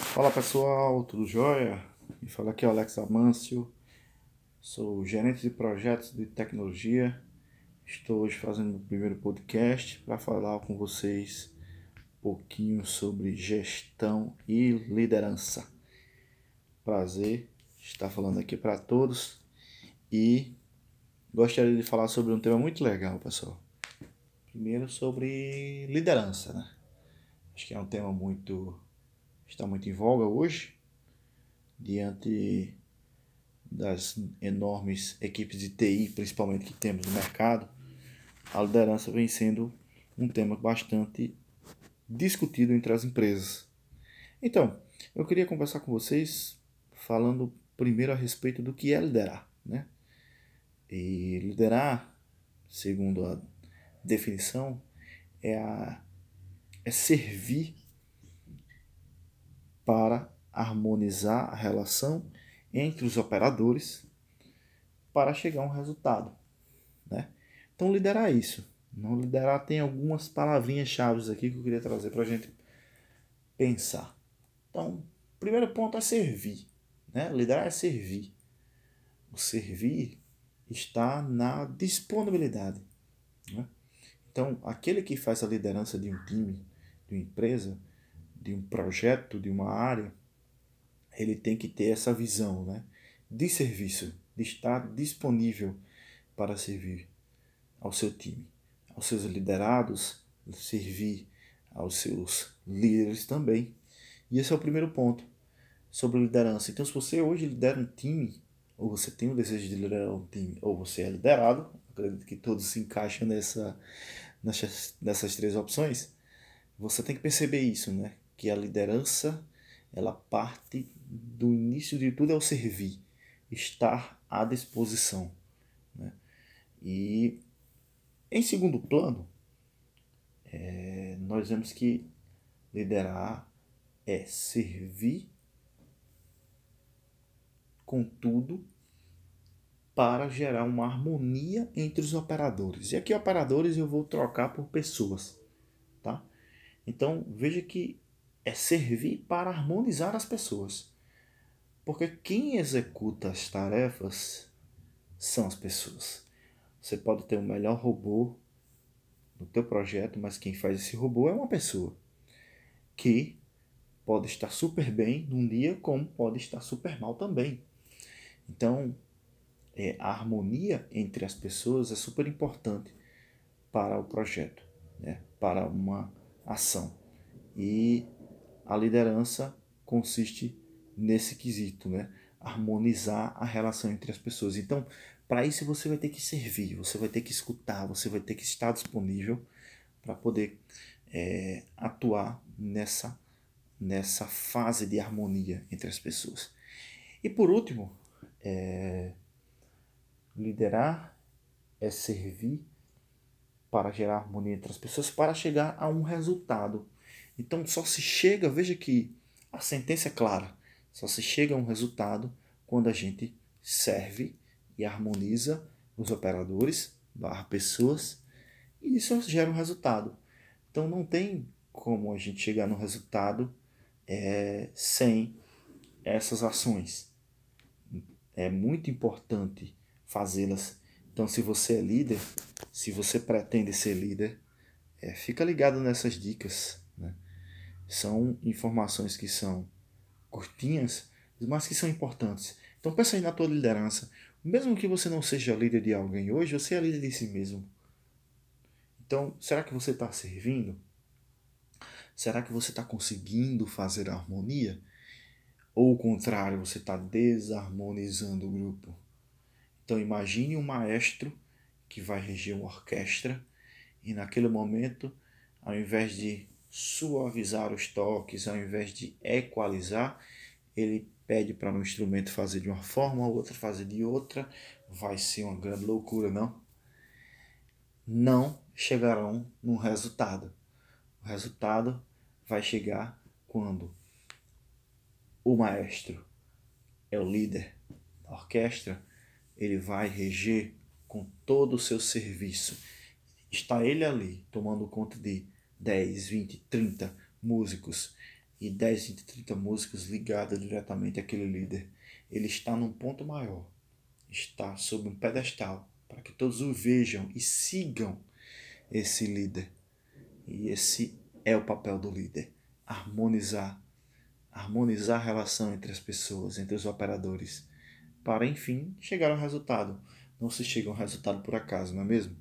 Fala pessoal, tudo jóia? Me fala aqui é Alex Amâncio, sou gerente de projetos de tecnologia. Estou hoje fazendo o primeiro podcast para falar com vocês um pouquinho sobre gestão e liderança. Prazer estar falando aqui para todos e gostaria de falar sobre um tema muito legal, pessoal. Primeiro sobre liderança, né? Acho que é um tema muito está muito em voga hoje, diante das enormes equipes de TI, principalmente que temos no mercado, a liderança vem sendo um tema bastante discutido entre as empresas. Então, eu queria conversar com vocês falando primeiro a respeito do que é liderar, né? E liderar, segundo a definição, é a é servir para harmonizar a relação entre os operadores para chegar a um resultado. Né? Então, liderar isso. Não liderar tem algumas palavrinhas chaves aqui que eu queria trazer para a gente pensar. Então, primeiro ponto é servir. Né? Liderar é servir. O servir está na disponibilidade. Né? Então, aquele que faz a liderança de um time, de uma empresa, de um projeto, de uma área, ele tem que ter essa visão né, de serviço, de estar disponível para servir ao seu time, aos seus liderados, servir aos seus líderes também. E esse é o primeiro ponto sobre liderança. Então, se você hoje lidera um time, ou você tem o desejo de liderar um time, ou você é liderado, acredito que todos se encaixam nessa, nessas, nessas três opções, você tem que perceber isso, né? Que a liderança ela parte do início de tudo é o servir, estar à disposição. Né? E em segundo plano, é, nós vemos que liderar é servir com tudo para gerar uma harmonia entre os operadores. E aqui operadores eu vou trocar por pessoas, tá? Então veja que é servir para harmonizar as pessoas. Porque quem executa as tarefas são as pessoas. Você pode ter o melhor robô no teu projeto, mas quem faz esse robô é uma pessoa que pode estar super bem num dia, como pode estar super mal também. Então, é, a harmonia entre as pessoas é super importante para o projeto, né? para uma ação. E a liderança consiste nesse quesito, né? Harmonizar a relação entre as pessoas. Então, para isso você vai ter que servir, você vai ter que escutar, você vai ter que estar disponível para poder é, atuar nessa, nessa fase de harmonia entre as pessoas. E por último, é, liderar é servir para gerar harmonia entre as pessoas, para chegar a um resultado. Então só se chega, veja que a sentença é clara, só se chega a um resultado quando a gente serve e harmoniza os operadores, barra pessoas, e isso gera um resultado. Então não tem como a gente chegar no resultado é, sem essas ações. É muito importante fazê-las. Então, se você é líder, se você pretende ser líder, é, fica ligado nessas dicas. São informações que são curtinhas, mas que são importantes. Então pensa aí na tua liderança. Mesmo que você não seja líder de alguém hoje, você é líder de si mesmo. Então, será que você está servindo? Será que você está conseguindo fazer a harmonia? Ou o contrário, você está desarmonizando o grupo? Então imagine um maestro que vai reger uma orquestra e naquele momento, ao invés de suavizar os toques, ao invés de equalizar, ele pede para um instrumento fazer de uma forma, o outro fazer de outra, vai ser uma grande loucura, não? Não chegarão no resultado. O resultado vai chegar quando o maestro é o líder da orquestra, ele vai reger com todo o seu serviço. Está ele ali tomando conta de 10, 20, 30 músicos e 10, 20, 30 músicas ligadas diretamente àquele líder. Ele está num ponto maior, está sob um pedestal, para que todos o vejam e sigam esse líder. E esse é o papel do líder: harmonizar, harmonizar a relação entre as pessoas, entre os operadores, para enfim chegar ao resultado. Não se chega a um resultado por acaso, não é mesmo?